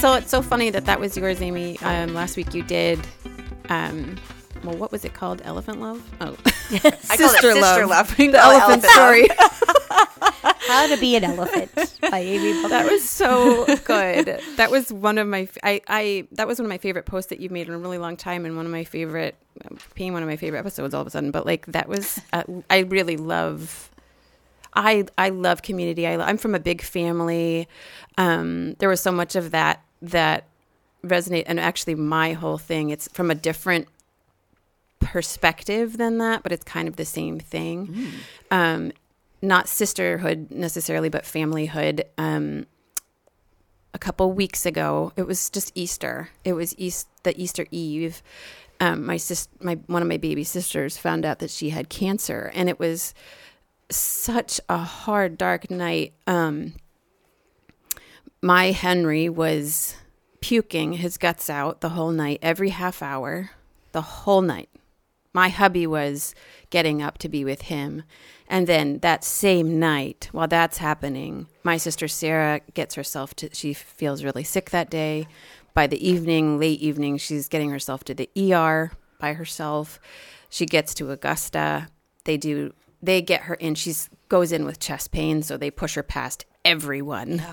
so it's so funny that that was yours, Amy. Um, last week you did. Um, well, what was it called? Elephant Love? Oh, I call it Sister sister Love. love. The call it elephant story. How to Be an Elephant by Amy Booker. that was so good. That was one of my. I, I that was one of my favorite posts that you've made in a really long time, and one of my favorite, being one of my favorite episodes all of a sudden. But like that was, uh, I really love. I I love community. I, I'm from a big family. Um, there was so much of that that resonate, and actually, my whole thing. It's from a different perspective than that, but it's kind of the same thing. Um, not sisterhood necessarily, but familyhood. Um, a couple weeks ago, it was just Easter. It was East the Easter Eve. Um, my sis, my one of my baby sisters found out that she had cancer, and it was such a hard, dark night. Um, my Henry was puking his guts out the whole night, every half hour, the whole night. My hubby was getting up to be with him. And then that same night, while that's happening, my sister Sarah gets herself to, she feels really sick that day. By the evening, late evening, she's getting herself to the ER by herself. She gets to Augusta. They do, they get her in. She's goes in with chest pain, so they push her past everyone.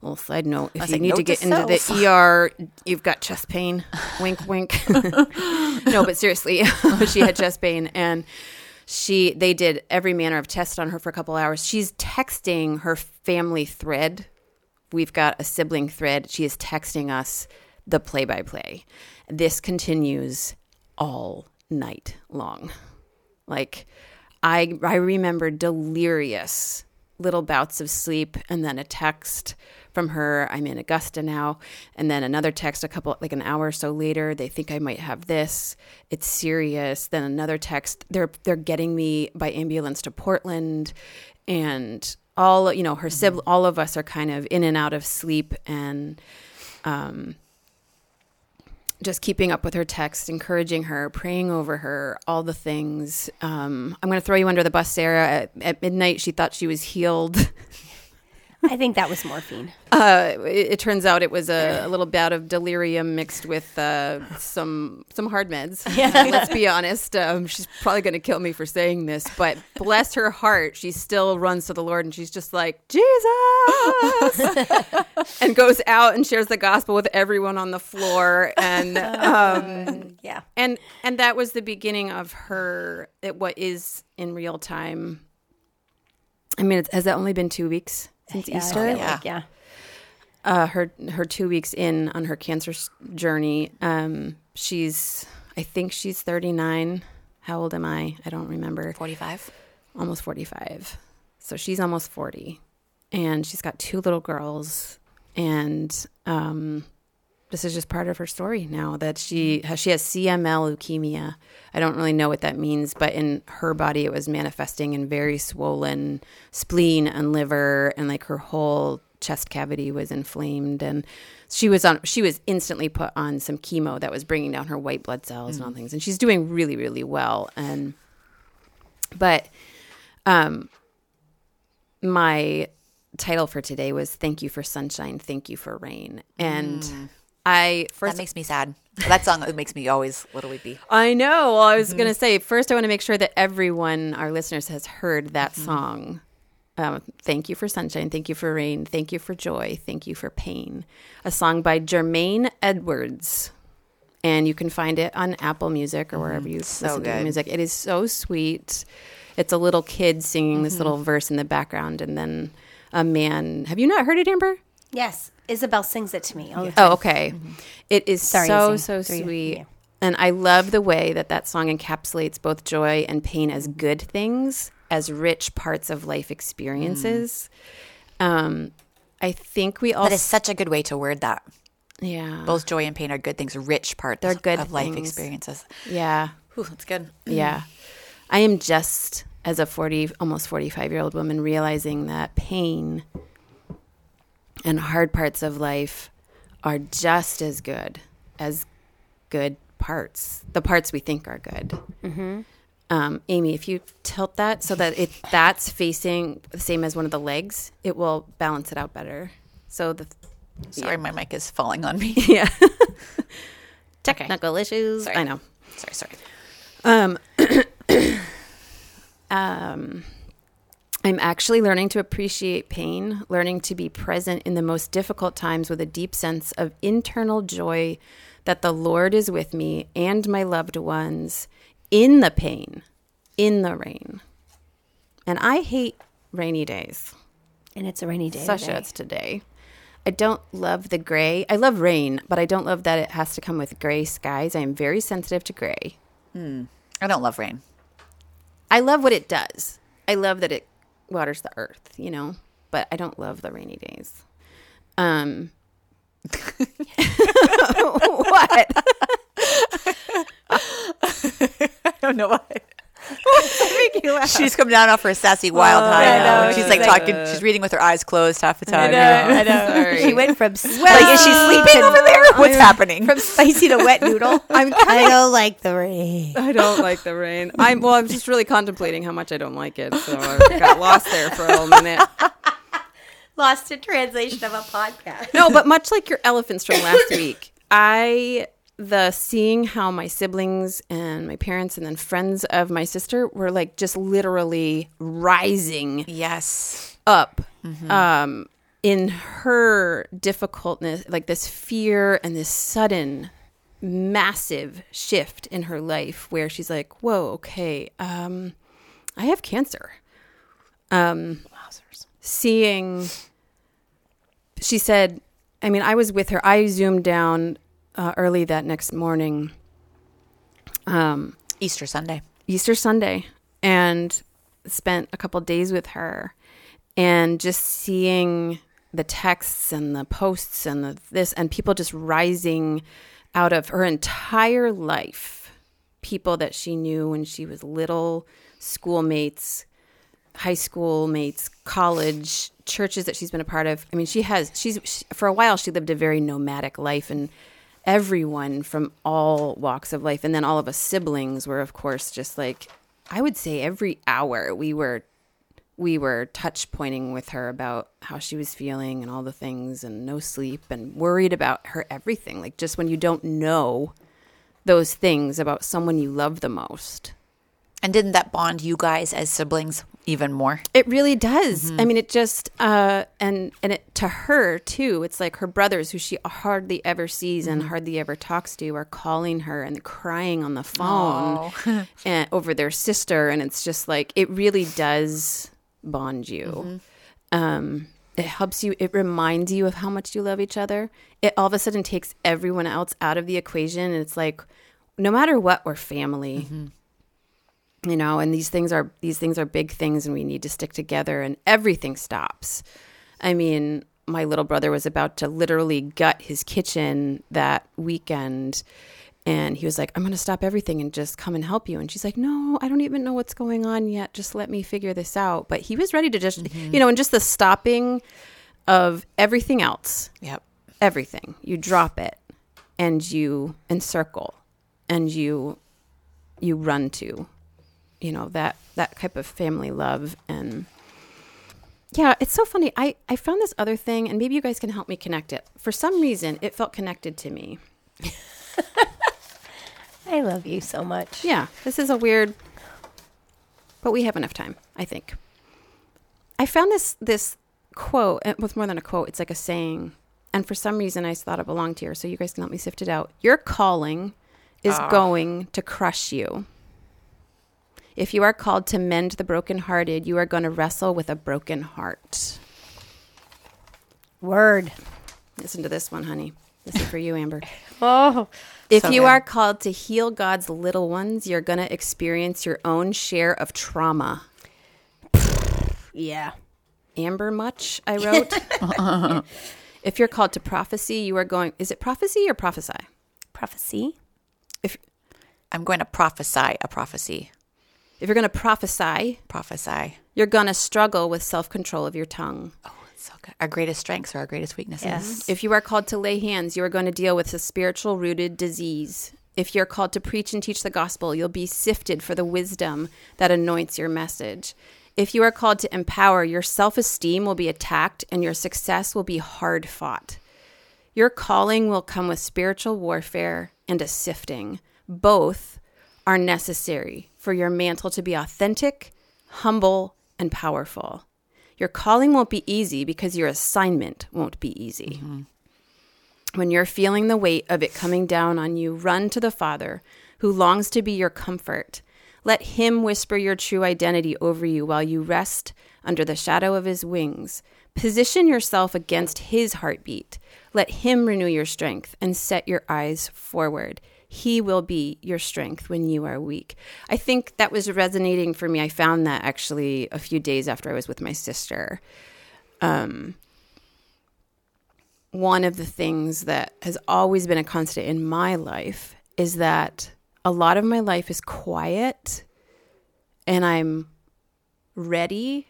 Little side note: if you need to get to into the. ER, you've got chest pain. wink, wink. no, but seriously, she had chest pain, and she they did every manner of test on her for a couple hours. She's texting her family thread. We've got a sibling thread. She is texting us the play by play. This continues all night long. Like I I remember delirious little bouts of sleep and then a text from her. I'm in Augusta now. And then another text a couple like an hour or so later they think I might have this. It's serious. Then another text they're they're getting me by ambulance to Portland. And all you know her sibling all of us are kind of in and out of sleep. And um just keeping up with her text, encouraging her, praying over her, all the things. Um, I'm going to throw you under the bus, Sarah. At, at midnight, she thought she was healed. I think that was morphine. Uh, it, it turns out it was a, a little bout of delirium mixed with uh, some some hard meds. Let's be honest. Um, she's probably going to kill me for saying this, but bless her heart, she still runs to the Lord and she's just like Jesus, and goes out and shares the gospel with everyone on the floor. And um, Yeah. and and that was the beginning of her what is in real time. I mean, has that only been two weeks since Yeah, Easter? Yeah. like, yeah. uh, her her two weeks in on her cancer journey. Um, she's I think she's thirty nine. How old am I? I don't remember. 45. Almost forty five. So she's almost forty, and she's got two little girls. And um, this is just part of her story now that she mm-hmm. has, she has CML leukemia. I don't really know what that means, but in her body, it was manifesting in very swollen spleen and liver, and like her whole chest cavity was inflamed. And she was on she was instantly put on some chemo that was bringing down her white blood cells and all mm-hmm. things. And she's doing really really well. And but um, my title for today was "Thank you for sunshine, thank you for rain," and. Mm. I first That makes me sad. That song makes me always a little weepy. I know. Well, I was mm-hmm. going to say first, I want to make sure that everyone, our listeners, has heard that mm-hmm. song. Um, thank you for sunshine. Thank you for rain. Thank you for joy. Thank you for pain. A song by Jermaine Edwards, and you can find it on Apple Music or wherever mm-hmm. you So listen to music. It is so sweet. It's a little kid singing this little verse in the background, and then a man. Have you not heard it, Amber? Yes. Isabel sings it to me all the time. Oh, okay. It is Sorry, so so sweet, Yeah. and I love the way that that song encapsulates both joy and pain as good things, as rich parts of life experiences. Um, I think we all, That is such a good way to word that. yeah, Both joy and pain are good things, rich parts They're good of life experiences. yeah, Whew, that's good. yeah. I am just as a forty, almost forty-five year old woman, realizing that pain and hard parts of life are just as good as good parts, the parts we think are good. Um, Amy, if you tilt that so that it that's facing the same as one of the legs, it will balance it out better. So the Sorry, my mic is falling on me. Yeah. Okay. Technical issues. Sorry. I know. Sorry, sorry. Um, um, I'm actually learning to appreciate pain, learning to be present in the most difficult times with a deep sense of internal joy that the Lord is with me and my loved ones in the pain, in the rain. And I hate rainy days. And it's a rainy day. Sasha, today. it's today. I don't love the gray. I love rain, but I don't love that it has to come with gray skies. I am very sensitive to gray. Hmm. I don't love rain. I love what it does. I love that it waters the earth, you know, but I don't love the rainy days. Um, what? I don't know why. She's come down off her sassy wild high I now. know. She's like She's talking. uh, she's reading with her eyes closed half the time. I know. Sorry. She went from sweaty Like, is she sleeping over there? What's happening? from spicy to wet noodle. I'm I don't like the rain. I don't like the rain. I'm well. I'm just really contemplating how much I don't like it. So I got lost there for a little minute. Lost in translation of a podcast. No, but much like your elephants from last week, I the seeing how my siblings and my parents and then friends of my sister were like just literally rising yes. up um, in her difficultness, like this fear and this sudden massive shift in her life where she's like, whoa, okay, um, I have cancer. Um, seeing, she said, I mean, I was with her. I zoomed down uh, early that next morning. Um, Easter Sunday. Easter Sunday and spent a couple days with her and just seeing the texts and the posts and the this and people just rising out of her entire life people that she knew when she was little schoolmates high school mates college churches that she's been a part of i mean she has she's she, for a while she lived a very nomadic life and everyone from all walks of life. And then all of us siblings were of course just like i would say every hour we were we were touch pointing with her about how she was feeling and all the things and no sleep and worried about her everything. Like just when you don't know those things about someone you love the most. And didn't that bond you guys as siblings even more? It really does. I mean, it just uh, and and it to her too. It's like her brothers, who she hardly ever sees and hardly ever talks to, are calling her and crying on the phone and over their sister, and it's just like it really does bond you. Um, it helps you. It reminds you of how much you love each other. It all of a sudden takes everyone else out of the equation, and it's like, no matter what, we're family you know and these things are these things are big things and we need to stick together and everything stops. I mean my little brother was about to literally gut his kitchen that weekend and he was like i'm going to stop everything and just come and help you. And she's like no i don't even know what's going on yet. Just let me figure this out. But he was ready to just mm-hmm. you know and just the stopping of everything else Yep. everything. You drop it and you encircle and you you run to you know that that type of family love. And yeah it's so funny. I i found this other thing and maybe you guys can help me connect it. For some reason it felt connected to me. I love you so much. yeah this is a weird but we have enough time i think. I found this this quote uh, with more than a quote it's like a saying and for some reason i thought it belonged here so you guys can help me sift it out. Your calling is ah. going to crush you if you are called to mend the brokenhearted you are going to wrestle with a broken heart Word. listen to this one honey this is for you amber Oh, If So you good. are called to heal God's little ones, you're going to experience your own share of trauma. yeah. Amber much, I wrote. if you're called to prophecy, you are going, is it prophecy or prophesy? Prophecy. If, I'm going to prophesy a prophecy. If you're going to prophesy, Prophesy. you're going to struggle with self control of your tongue. Oh, it's so good. Our greatest strengths are our greatest weaknesses. Yes. If you are called to lay hands, you are going to deal with a spiritual rooted disease. If you're called to preach and teach the gospel, you'll be sifted for the wisdom that anoints your message. If you are called to empower, your self esteem will be attacked and your success will be hard fought. Your calling will come with spiritual warfare and a sifting. Both are necessary for your mantle to be authentic, humble, and powerful. Your calling won't be easy because your assignment won't be easy. Mm-hmm. When you're feeling the weight of it coming down on you, run to the Father who longs to be your comfort. Let him whisper your true identity over you while you rest under the shadow of his wings. Position yourself against his heartbeat. Let him renew your strength and set your eyes forward. He will be your strength when you are weak. I think that was resonating for me. I found that actually a few days after I was with my sister. Um, one of the things that has always been a constant in my life is that a lot of my life is quiet and I'm ready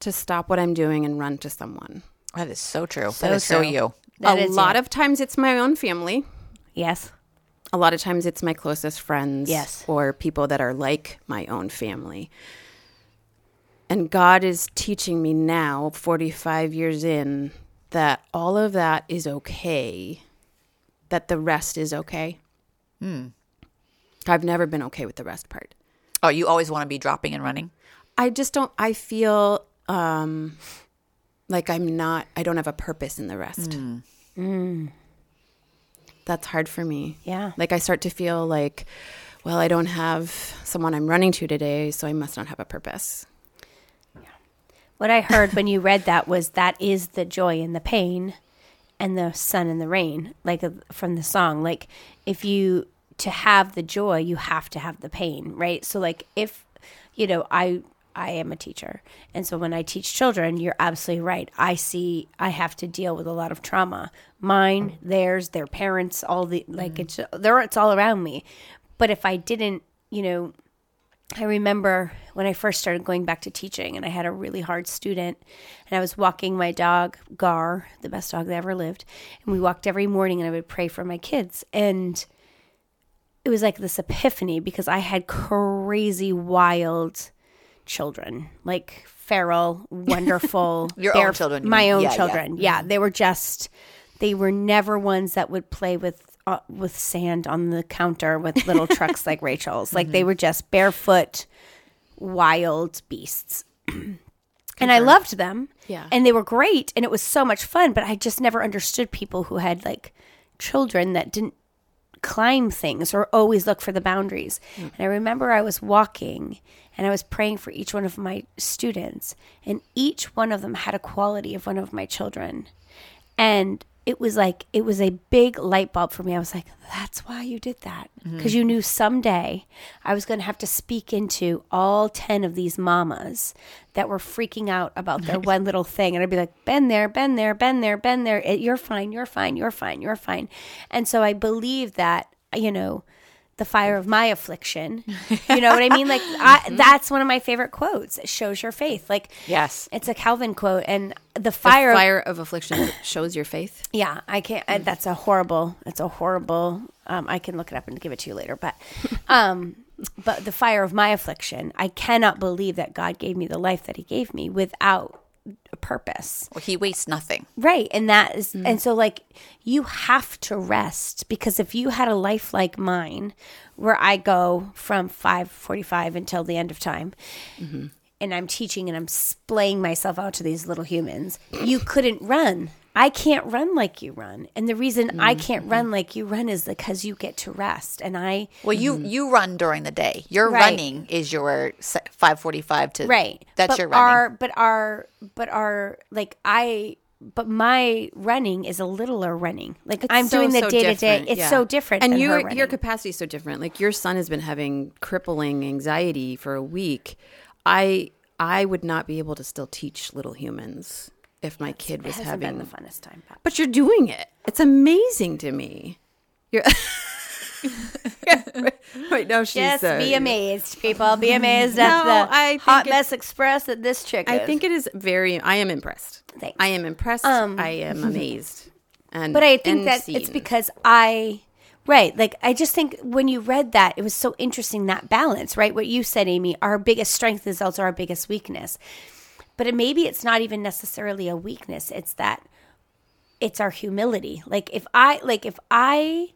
to stop what I'm doing and run to someone. That is so true. So that is so you. That a lot you. of times it's my own family. Yes. A lot of times it's my closest friends Yes. or people that are like my own family. And God is teaching me now, 45 years in, that all of that is okay, that the rest is okay. Hmm. I've never been okay with the rest part. Oh, you always want to be dropping and running? I just don't, I feel um, like I'm not, I don't have a purpose in the rest. Hmm. Hmm. That's hard for me. Yeah. Like I start to feel like, well, I don't have someone I'm running to today, so I must not have a purpose. What I heard when you read that was that is the joy and the pain and the sun and the rain, like from the song. Like if you to have the joy, you have to have the pain, right? So like if you know, I I am a teacher. And so when I teach children, you're absolutely right. I see I have to deal with a lot of trauma. Mine, theirs, their parents, all the like it's there it's all around me. But if I didn't, you know, I remember when I first started going back to teaching, and I had a really hard student, and I was walking my dog, Gar, the best dog that ever lived, and we walked every morning, and I would pray for my kids. And it was like this epiphany because I had crazy, wild children, like feral, wonderful, Your own children, my own Yeah, yeah. children. Yeah, they were just, they were never ones that would play with uh, with sand on the counter with little trucks like Rachel's. Like Mm-hmm. they were just barefoot, wild beasts. and I loved them. Yeah. And they were great and it was so much fun, but I just never understood people who had like children that didn't climb things or always look for the boundaries. Hmm. And I remember I was walking and I was praying for each one of my students, and each one of them had a quality of one of my children. And it was like, it was a big light bulb for me. I was like, that's why you did that. Mm-hmm. Because you knew someday I was going to have to speak into all 10 of these mamas that were freaking out about their one little thing. And I'd be like, been there, been there, been there, been there. It, you're fine, you're fine, you're fine, you're fine. And so I believe that, you know, the fire of my affliction. You know what I mean? Like I, that's one of my favorite quotes. It shows your faith. Like Yes. it's a Calvin quote, and the The fire. of- fire of affliction shows your faith. yeah, I can't. I, that's a horrible. It's a horrible. Um, I can look it up and give it to you later. But, um, but the fire of my affliction. I cannot believe that God gave me the life that He gave me without purpose. Well, he wastes nothing. Right. And that is, mm-hmm. and so like you have to rest because if you had a life like mine where I go from 545 until the end of time mm-hmm. and I'm teaching and I'm splaying myself out to these little humans, you couldn't run. I can't run like you run. And the reason I mm-hmm. can't run like you run is because you get to rest. And I, Well, you mm-hmm. you run during the day. Your Right. running is your five forty five to right. That's but your running. Our, but our, but our, like I, but my running is a littler running. Like I'm so, doing the so day to day. It's yeah. so different. and than your running. your capacity is so different. Like your son has been having crippling anxiety for a week. I I would not be able to still teach little humans if my kid was hasn't having. the funnest time. Pat. but you're doing it. It's amazing to me. You're. right now she's Just uh, be amazed, people. Be amazed No, at the I hot mess express that this chick I is. think it is very. I am impressed. Thanks. I am impressed. I am amazed. And But I think that it's because I, right? Like I just think when you read that, it was so interesting that balance, right? What you said, Amy. Our biggest strength is also our biggest weakness. But it, maybe it's not even necessarily a weakness. It's that it's our humility. Like if I like if I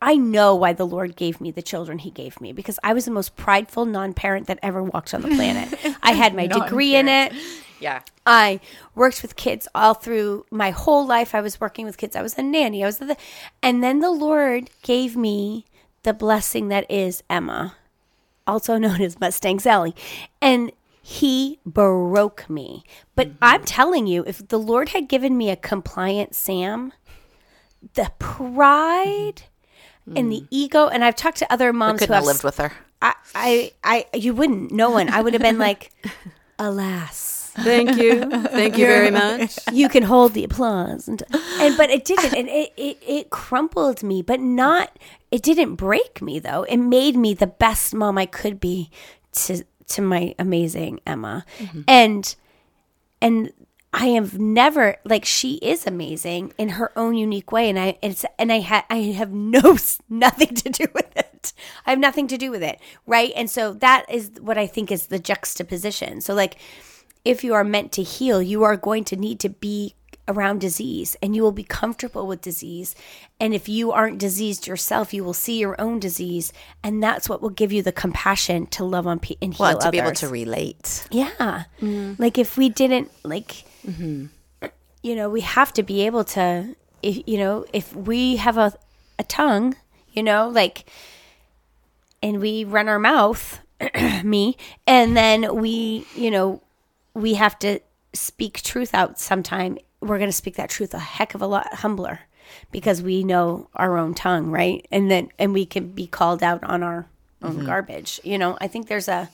I know why the Lord gave me the children he gave me because I was the most prideful non-parent that ever walked on the planet. I had my degree in it. Yeah. I worked with kids all through my whole life. I was working with kids. I was a nanny. I was the, and then the Lord gave me the blessing that is Emma, also known as Mustang Sally, and He broke me. But mm-hmm. I'm telling you, if the Lord had given me a compliant Sam, the pride mm-hmm. and the mm. ego, and I've talked to other moms who have have lived with her. I, I, I, you wouldn't. No one. I would have been like, alas, Thank you. Thank you very much. you can hold the applause, and, and but it didn't. And it, it, it crumpled me, but not. It didn't break me though. It made me the best mom I could be to to my amazing Emma, mm-hmm. and and I have never like she is amazing in her own unique way, and I it's and I ha- I have no nothing to do with it. I have nothing to do with it, right? And so that is what I think is the juxtaposition. So like, if you are meant to heal, you are going to need to be around disease, and you will be comfortable with disease. And if you aren't diseased yourself, you will see your own disease, and that's what will give you the compassion to love on pe- and heal Well, to be able to relate. Yeah. Mm-hmm. Like if we didn't like mm-hmm. you know, we have to be able to if you know, if we have a a tongue, you know, like and we run our mouth, me, and then we, you know, we have to speak truth out sometime. We're going to speak that truth a heck of a lot humbler because we know our own tongue, right? And then and we can be called out on our own garbage. You know, I think there's a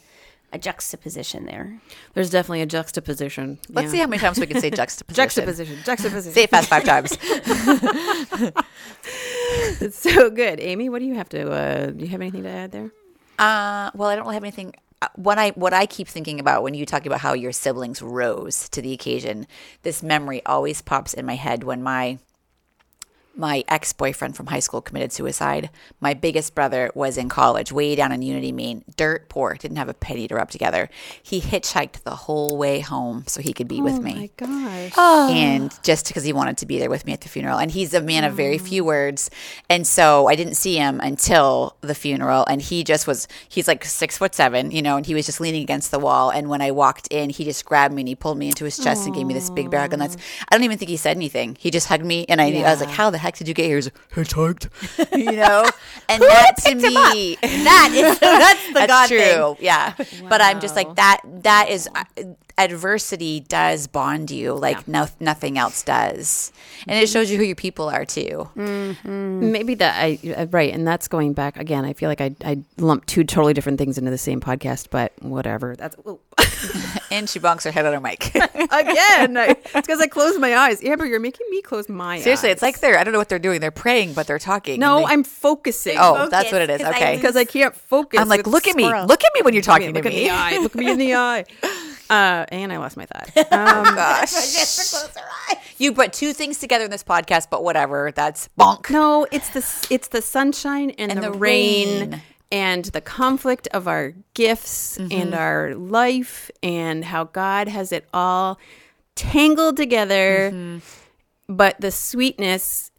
a juxtaposition there. There's definitely a juxtaposition. Let's Yeah. see how many times we can say juxtaposition. juxtaposition. Juxtaposition. Say it fast five times. It's so good. Amy, what do you have to? Uh, do you have anything to add there? Uh, well, I don't really have anything. What I what I keep thinking about when you talk about how your siblings rose to the occasion, this memory always pops in my head when my my ex boyfriend from high school committed suicide. My biggest brother was in college, way down in Unity, Maine, dirt poor, didn't have a penny to rub together. He hitchhiked the whole way home so he could be with oh me. Oh My gosh. and just because he wanted to be there with me at the funeral. And he's a man of very few words, and so I didn't see him until the funeral. And he just was he's like six foot seven, you know, and he was just leaning against the wall. And when I walked in, he just grabbed me and he pulled me into his chest and gave me this big hug. And that's I don't even think he said anything. He just hugged me, and I I was like, "How the heck did you get here?" He was hitchhiked, you know. And that to me, That is that's the that's God true. thing. Yeah. But I'm just like that that is uh, adversity does bond you like no, nothing else does. And it shows you who your people are too. Maybe that I uh, right, and that's going back again. I feel like I I lumped two totally different things into the same podcast, but whatever. That's. And she bonks her head on her mic. again. I, it's because I closed my eyes. Amber, you're making me close my Seriously, eyes. it's like they're I don't know what they're doing. They're praying, but they're talking. no, they- I'm focusing. Oh, that's what it is. Focus, 'cause I Okay. because I can't focus. I'm like, look at me. Look at me when you're talking look to at me. In the eye. Look me in the eye. Uh, and I lost my thought. Um, Gosh. You put two things together in this podcast, but whatever. That's bonk. no, it's the it's the sunshine and, And the, the rain, rain. And the conflict of our gifts and mm-hmm. our life and how God has it all tangled together. Mm-hmm. But the sweetness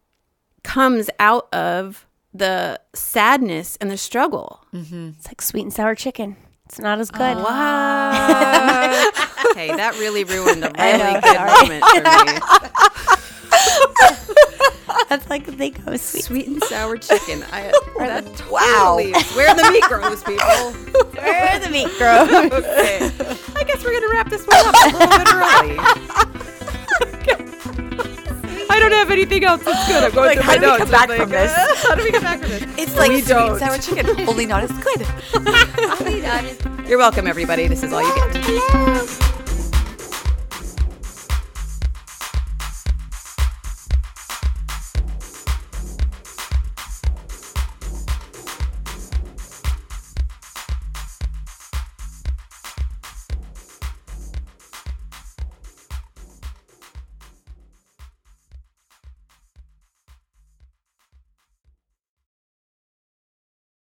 comes out of the sadness and the struggle. Mm-hmm. It's like sweet and sour chicken. It's not as good. Ah. Wow. hey, that really ruined a really know, good moment for me. That's like they go sweet. Sweet and sour chicken. I, that Wow. totally is where the meat grows, people. Where the meat grows? Okay. I guess we're gonna wrap this one up a little bit early. I don't have anything else that's good. I'm going Like, how my do we notes. come back I'm from this? uh, how do we come back from this? It's like We sweet and don't. sour chicken, only not as good. You're welcome, everybody. This is all you get.